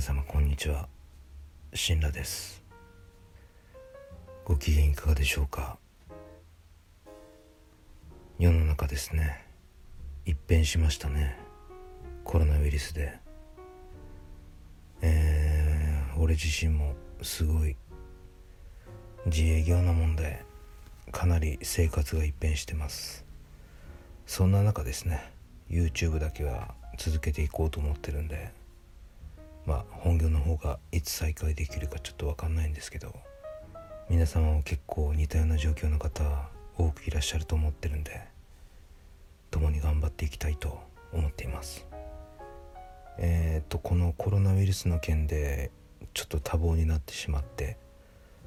皆様こんにちは。新羅です。ご機嫌いかがでしょうか。世の中ですね。一変しましたね。コロナウイルスで。えー、俺自身もすごい。自営業なもんでかなり生活が一変してます。そんな中ですね YouTube だけは続けていこうと思ってるんで本業の方がいつ再開できるかちょっと分かんないんですけど皆様も結構似たような状況の方多くいらっしゃると思ってるんで共に頑張っていきたいと思っています。えっ、とこのコロナウイルスの件でちょっと多忙になってしまって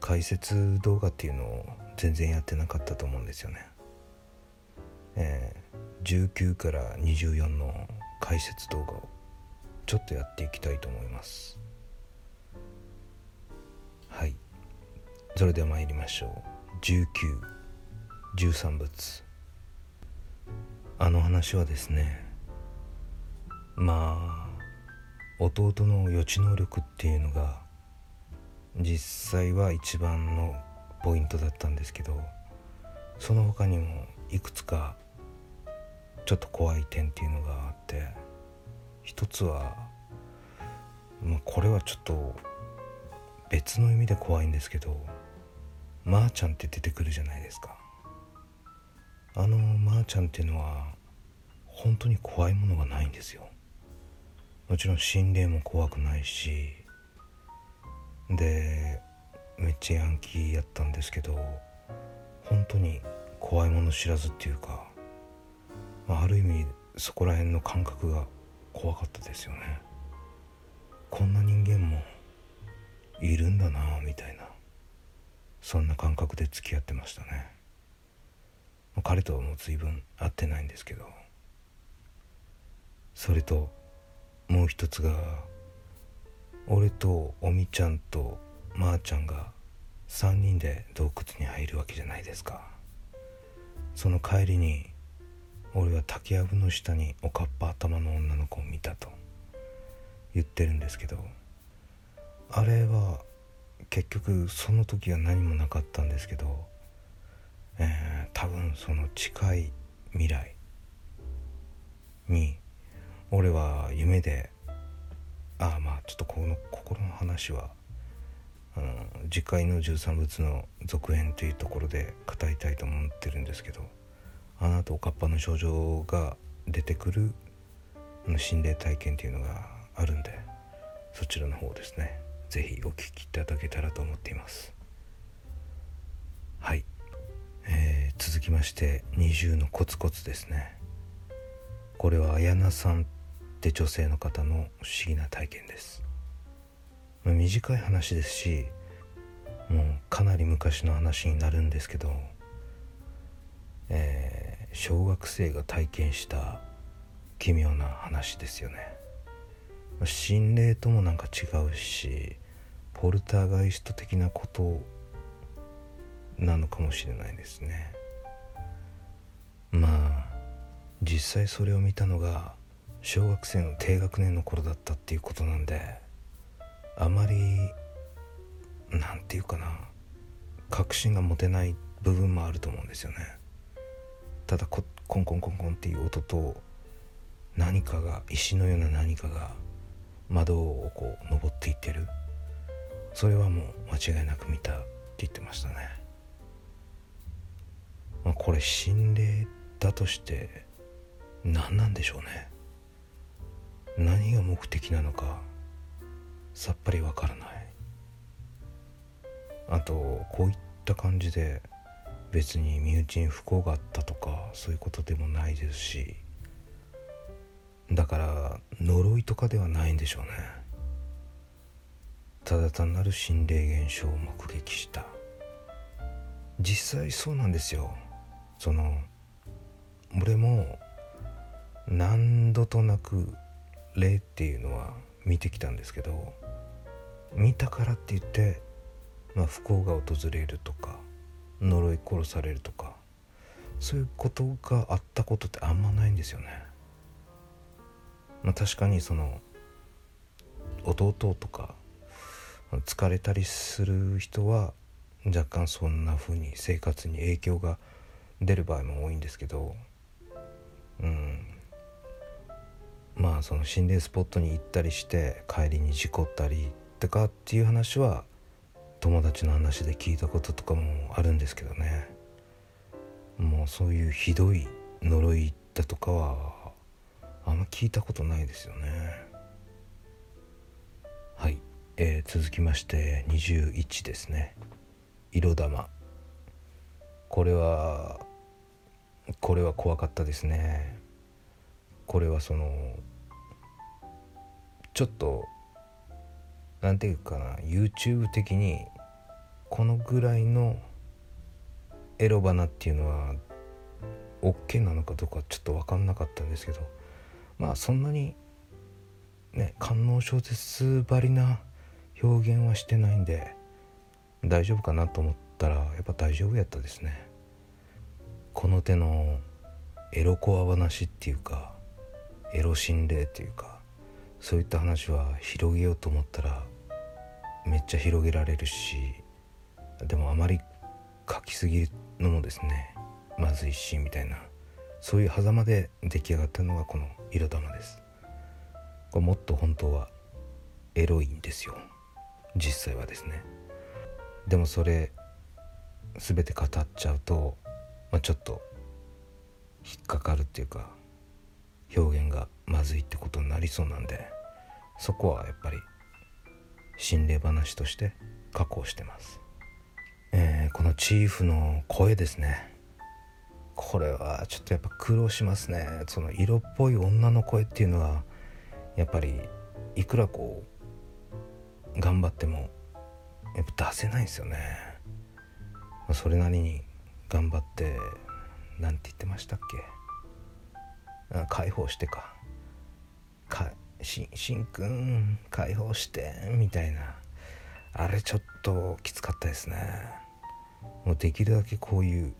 解説動画っていうのを全然やってなかったと思うんですよね。えー、19から24の解説動画をちょっとやっていきたいと思います。はい。それでは参りましょう。1913仏あの話はですね。まあ弟の予知能力っていうのが実際は一番のポイントだったんですけどその他にもいくつかちょっと怖い点っていうのがあって一つは、まあ、これはちょっと別の意味で怖いんですけどまー、あ、ちゃんって出てくるじゃないですか。あのまー、あ、ちゃんっていうのは本当に怖いものがないんですよ。もちろん心霊も怖くないしでめっちゃヤンキーやったんですけど本当に怖いもの知らずっていうかまあ、ある意味そこら辺の感覚が怖かったですよね。こんな人間もいるんだなみたいな。そんな感覚で付き合ってましたね。彼とはもう随分会ってないんですけど。それともう一つが俺とおみちゃんとまー、あ、ちゃんが3人で洞窟に入るわけじゃないですか。その帰りに俺は竹やぶの下におかっぱ頭の女の子を見たと言ってるんですけどあれは結局その時は何もなかったんですけど、えー、多分その近い未来に俺は夢でああまあちょっとこの心の話はあの次回の十三仏の続編というところで語りたいと思ってるんですけどあなたおかっぱの症状が出てくる心霊体験っていうのがあるんでそちらの方ですね。是非お聞きいただけたらと思っています。はい、えー、続きまして20のコツコツですね。これは綾菜さんって女性の方の不思議な体験です、まあ、短い話ですしもうかなり昔の話になるんですけどえ、小学生が体験した奇妙な話ですよね。心霊ともなんか違うしポルターガイスト的なことなのかもしれないですね。まあ実際それを見たのが小学生の低学年の頃だったっていうことなんであまりなんていうかな確信が持てない部分もあると思うんですよね。ただコンコンコンコンっていう音と何かが石のような何かが窓をこう登っていってる。それはもう間違いなく見たって言ってましたね、まあ、これ心霊だとして何なんでしょうね。何が目的なのかさっぱりわからない。あとこういった感じで別に身内に不幸があったとかそういうことでもないですしだから呪いとかではないんでしょうね。ただ単なる心霊現象を目撃した。実際そうなんですよ。その俺も何度となく霊っていうのは見てきたんですけど見たからって言って、まあ、不幸が訪れるとか呪い殺されるとかそういうことがあったことってあんまないんですよね。まあ、確かにその弟とか疲れたりする人は若干そんな風に生活に影響が出る場合も多いんですけどうんまあその心霊スポットに行ったりして帰りに事故ったりとかっていう話は友達の話で聞いたこととかもあるんですけどね。もうそういうひどい呪いだとかはあんま聞いたことないですよね。はい、えー、続きまして21ですね。色玉。これはこれは怖かったですね。これはそのちょっと何て言うかな YouTube 的にこのぐらいのエロ花っていうのは OK なのかどうかちょっと分かんなかったんですけどまあそんなにね官能小説ばりな表現はしてないんで大丈夫かなと思ったらやっぱ大丈夫やったですね。この手のエロコア話っていうかエロ心霊っていうかそういった話は広げようと思ったらめっちゃ広げられるしでもあまり書きすぎるのもですねまずいしみたいなそういう狭間で出来上がったのがこの色玉です。これもっと本当はエロいんですよ。実際はですね。でもそれ全て語っちゃうと、まあ、ちょっと引っかかるっていうか表現がまずいってことになりそうなんでそこはやっぱり心霊話として加工してます、えー、このチーフの声ですね。これはちょっとやっぱ苦労しますね。その色っぽい女の声っていうのはやっぱりいくらこう頑張ってもやっぱ出せないんですよね、まあ、それなりに頑張って何て言ってましたっけ。解放してか。かししんくん解放してみたいな。あれちょっときつかったですね。もうできるだけこういう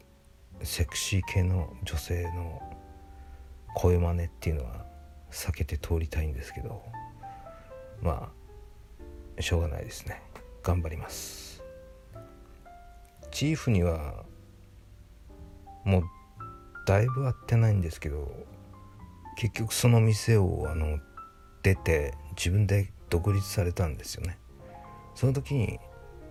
セクシー系の女性の声真似っていうのは避けて通りたいんですけどまあしょうがないですね。頑張ります。チーフにはもうだいぶ会ってないんですけど結局その店をあの出て自分で独立されたんですよね。その時に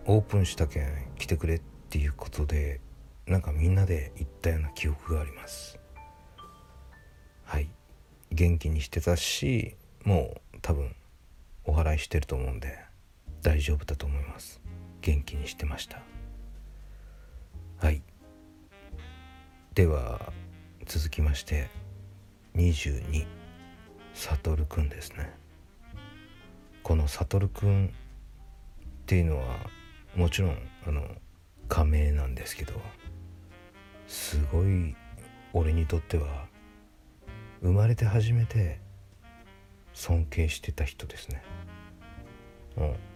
オープンしたけん来てくれってていうことでなんかみんなで行ったような記憶があります。はい。元気にしてたしもう多分お祓いしてると思うんで大丈夫だと思います。元気にしてました。はい。では続きまして22サトルくんですね。このサトルくんっていうのはもちろんあの仮名なんですけどすごい俺にとっては生まれて初めて尊敬してた人ですね。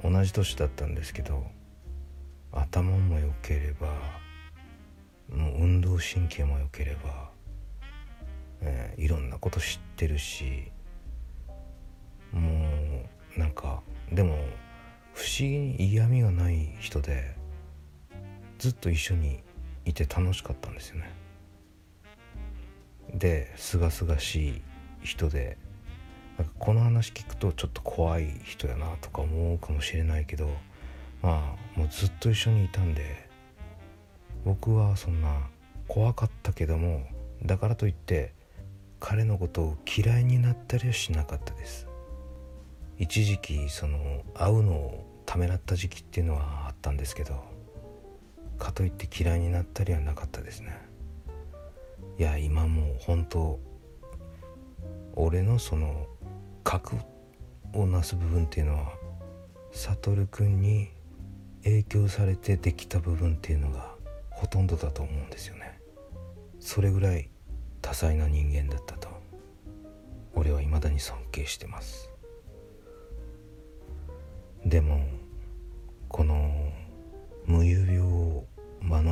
同じ年だったんですけど頭も良ければもう運動神経も良ければ、えー、いろんなこと知ってるしもうなんかでも不思議に嫌味がない人でずっと一緒にいて楽しかったんですよね。ですがすがしい人でなんかこの話聞くとちょっと怖い人やなとか思うかもしれないけどまあもうずっと一緒にいたんで僕はそんな怖かったけどもだからといって彼のことを嫌いになったりはしなかったです。一時期その会うのをためらった時期っていうのはあったんですけどかといって嫌いになったりはなかったですね。いや今もう本当俺のその核をなす部分っていうのは悟くんに影響されてできた部分っていうのがほとんどだと思うんですよね。それぐらい多彩な人間だったと。俺は未だに尊敬してます。でも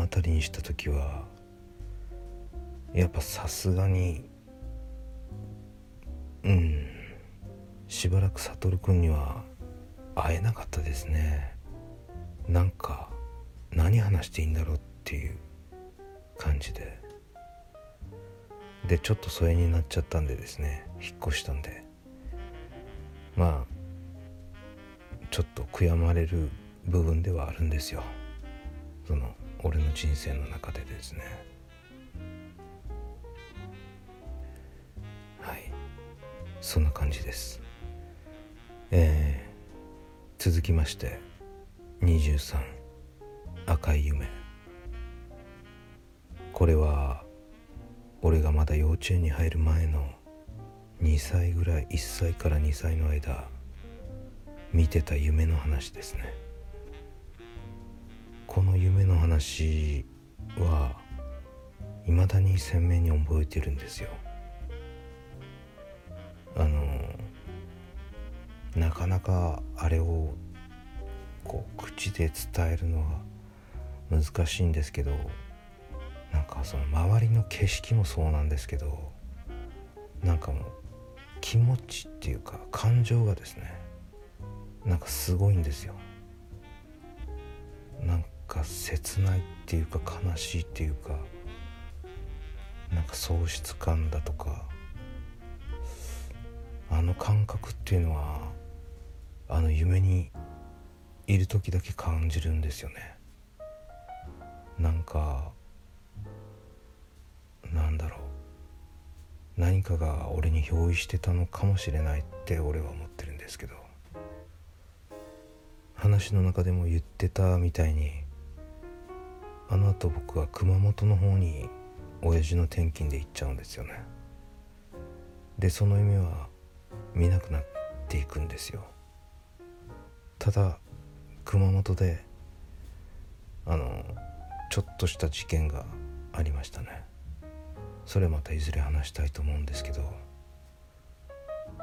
目の当たりにした時はやっぱさすがにうんしばらく悟君には会えなかったですね。なんか何話していいんだろうっていう感じで。でちょっと疎遠になっちゃったんでですね引っ越したんで。まあちょっと悔やまれる部分ではあるんですよ。その俺の人生の中でですね。はい。そんな感じです。えー、続きまして23赤い夢。これは俺がまだ幼稚園に入る前の2歳ぐらい1歳から2歳の間見てた夢の話ですね。この夢話はいまだに鮮明に覚えてるんですよ。あのなかなかあれをこう口で伝えるのは難しいんですけどなんかその周りの景色もそうなんですけどなんかもう気持ちっていうか感情がですねなんかすごいんですよ。なんか切ないっていうか悲しいっていうかなんか喪失感だとかあの感覚っていうのはあの夢にいる時だけ感じるんですよね。なんかなんだろう。何かが俺に憑依してたのかもしれないって俺は思ってるんですけど。話の中でも言ってたみたいにあの後僕は熊本の方に親父の転勤で行っちゃうんですよね。でその夢は見なくなっていくんですよ。ただ熊本であのちょっとした事件がありましたね。それまたいずれ話したいと思うんですけど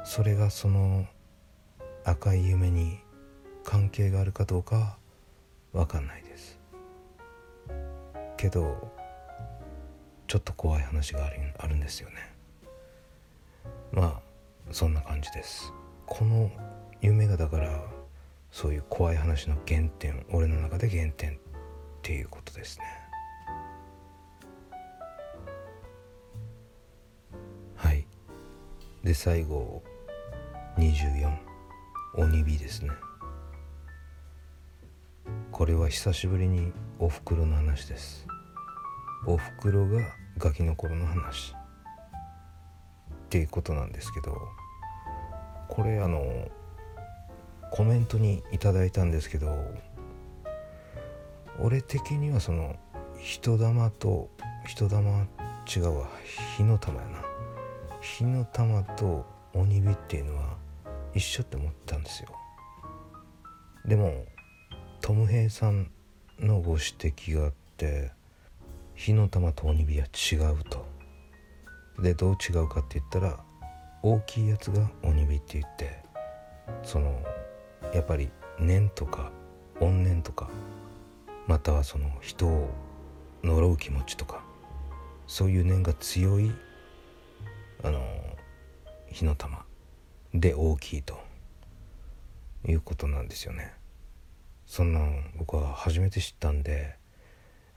それがその赤い夢に関係があるかどうかは分かんないです。けどちょっと怖い話があるあるんですよね。まあそんな感じです。この夢がだからそういう怖い話の原点俺の中で原点っていうことですね。はい。で最後24鬼火ですね。これは久しぶりにおふくろの話です。おふくろがガキの頃の話っていうことなんですけどこれあのコメントにいいたんですけど俺的にはその人玉と人玉違うわ火の玉やな。火の玉と鬼火っていうのは一緒って思ったんですよ。でもトムヘイさんのご指摘があって火の玉と鬼火は違うとでどう違うかって言ったら大きいやつが鬼火って言ってそのやっぱり念とか怨念とかまたはその人を呪う気持ちとかそういう念が強いあの火の玉で大きいということなんですよね。そんなん僕は初めて知ったんで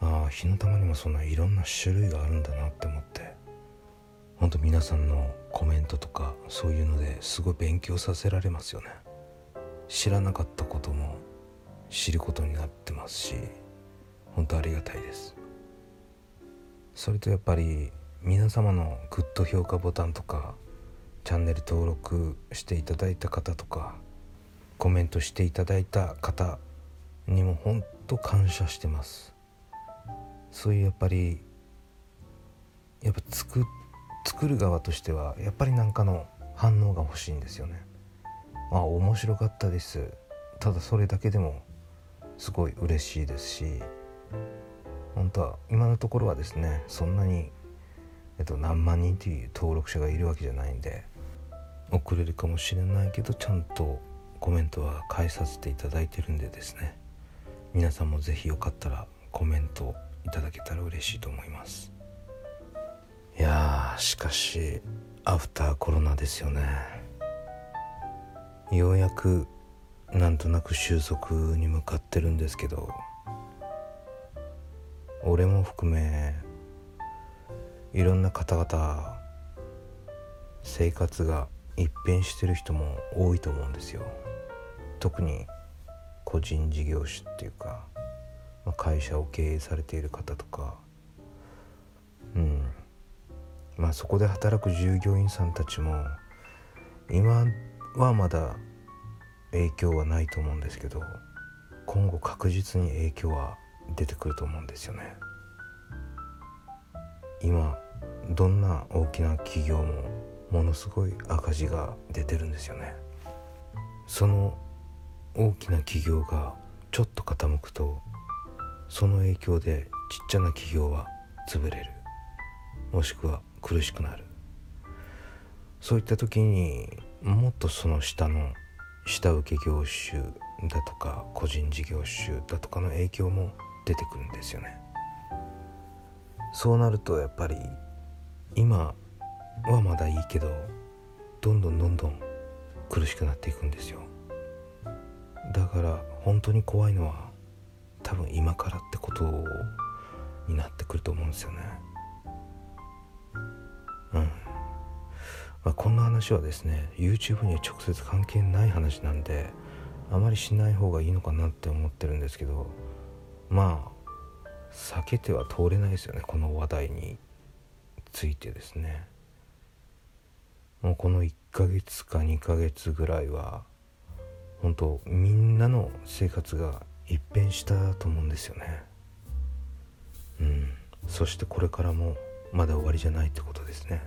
ああ火の玉にもそんないろんな種類があるんだなって思って。ほんと皆さんのコメントとかそういうのですごい勉強させられますよね。知らなかったことも知ることになってますし本当ありがたいです。それとやっぱり皆様のグッド評価ボタンとかチャンネル登録していただいた方とかコメントしていただいた方にも本当感謝してます。そういうやっぱりやっぱ作作る側としてはやっぱり何かの反応が欲しいんですよね。まあ面白かったです。ただそれだけでもすごい嬉しいですし本当は今のところはですねそんなに、えっと、何万人っていう登録者がいるわけじゃないんで遅れるかもしれないけどちゃんとコメントは返させていただいてるんでですね。皆さんも是非よかったらコメントいただけたら嬉しいと思います。いやしかしアフターコロナですよね。ようやくなんとなく収束に向かってるんですけど俺も含めいろんな方々生活が一変してる人も多いと思うんですよ。特に個人事業主っていうか。会社を経営されている方とか。うん。まあそこで働く従業員さんたちも今はまだ影響はないと思うんですけど今後確実に影響は出てくると思うんですよね。今どんな大きな企業もものすごい赤字が出てるんですよね。その大きな企業がちょっと傾くとその影響でちっちゃな企業は潰れる。もしくは苦しくなる。そういった時にもっとその下の下請け業種だとか個人事業主だとかの影響も出てくるんですよね。そうなるとやっぱり今はまだいいけどどんどんどんどん苦しくなっていくんですよ。だから本当に怖いのは多分今からってことになってくると思うんですよね。うん。まあ、こんな話はですね YouTube には直接関係ない話なんであまりしない方がいいのかなって思ってるんですけどまあ避けては通れないですよねこの話題についてですね。もうこの1ヶ月か2ヶ月ぐらいは本当みんなの生活が一変したと思うんですよね。うん。そしてこれからもまだ終わりじゃないってことですね。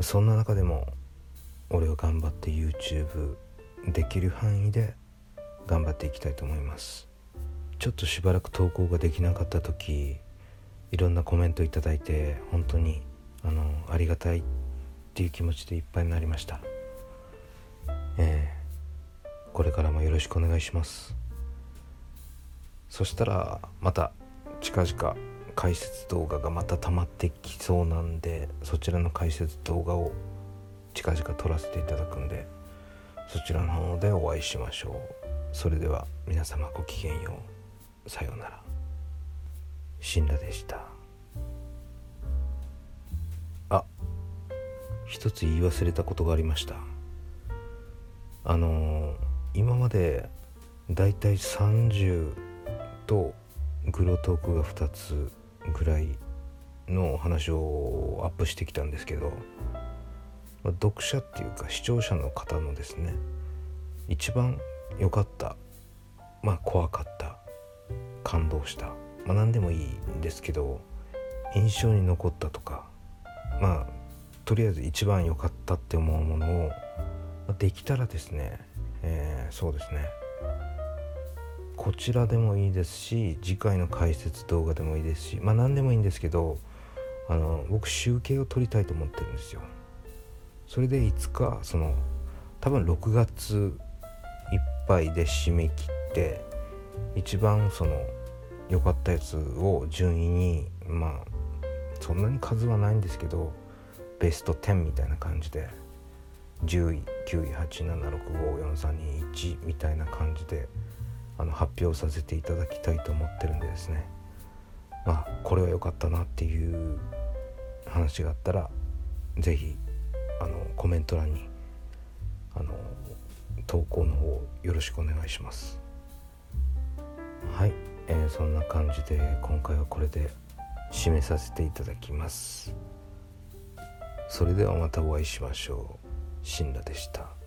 そんな中でも俺は頑張って YouTube できる範囲で頑張っていきたいと思います。ちょっとしばらく投稿ができなかった時いろんなコメントいただいて本当にあのありがたいっていう気持ちでいっぱいになりました。えー、これからもよろしくお願いします。そしたらまた近々解説動画がまた溜まってきそうなんでそちらの解説動画を近々撮らせていただくんでそちらの方でお会いしましょう。それでは皆様ごきげんよう。さようなら。死んだでした。あ一つ言い忘れたことがありました。あのー、今までだいたい30とグロトークが2つぐらいの話をアップしてきたんですけど、読者っていうか視聴者の方のですね一番良かったまあ怖かった感動したまあ何でもいいんですけど印象に残ったとかまあとりあえず一番良かったって思うものを、できたらですね、えー、そうですね。こちらでもいいですし次回の解説動画でもいいですしまあ何でもいいんですけどあの僕集計を取りたいと思ってるんですよ。それでいつかその多分6月いっぱいで締め切って一番その良かったやつを順位にまあそんなに数はないんですけどベスト10みたいな感じで10位9位8 7 6 5 4 3 2 1みたいな感じであの発表させていただきたいと思ってるんでですね。まあこれは良かったなっていう話があったら是非あのコメント欄にあの投稿の方よろしくお願いします。はい、えー、そんな感じで今回はこれで締めさせていただきます。それではまたお会いしましょう。シンラでした。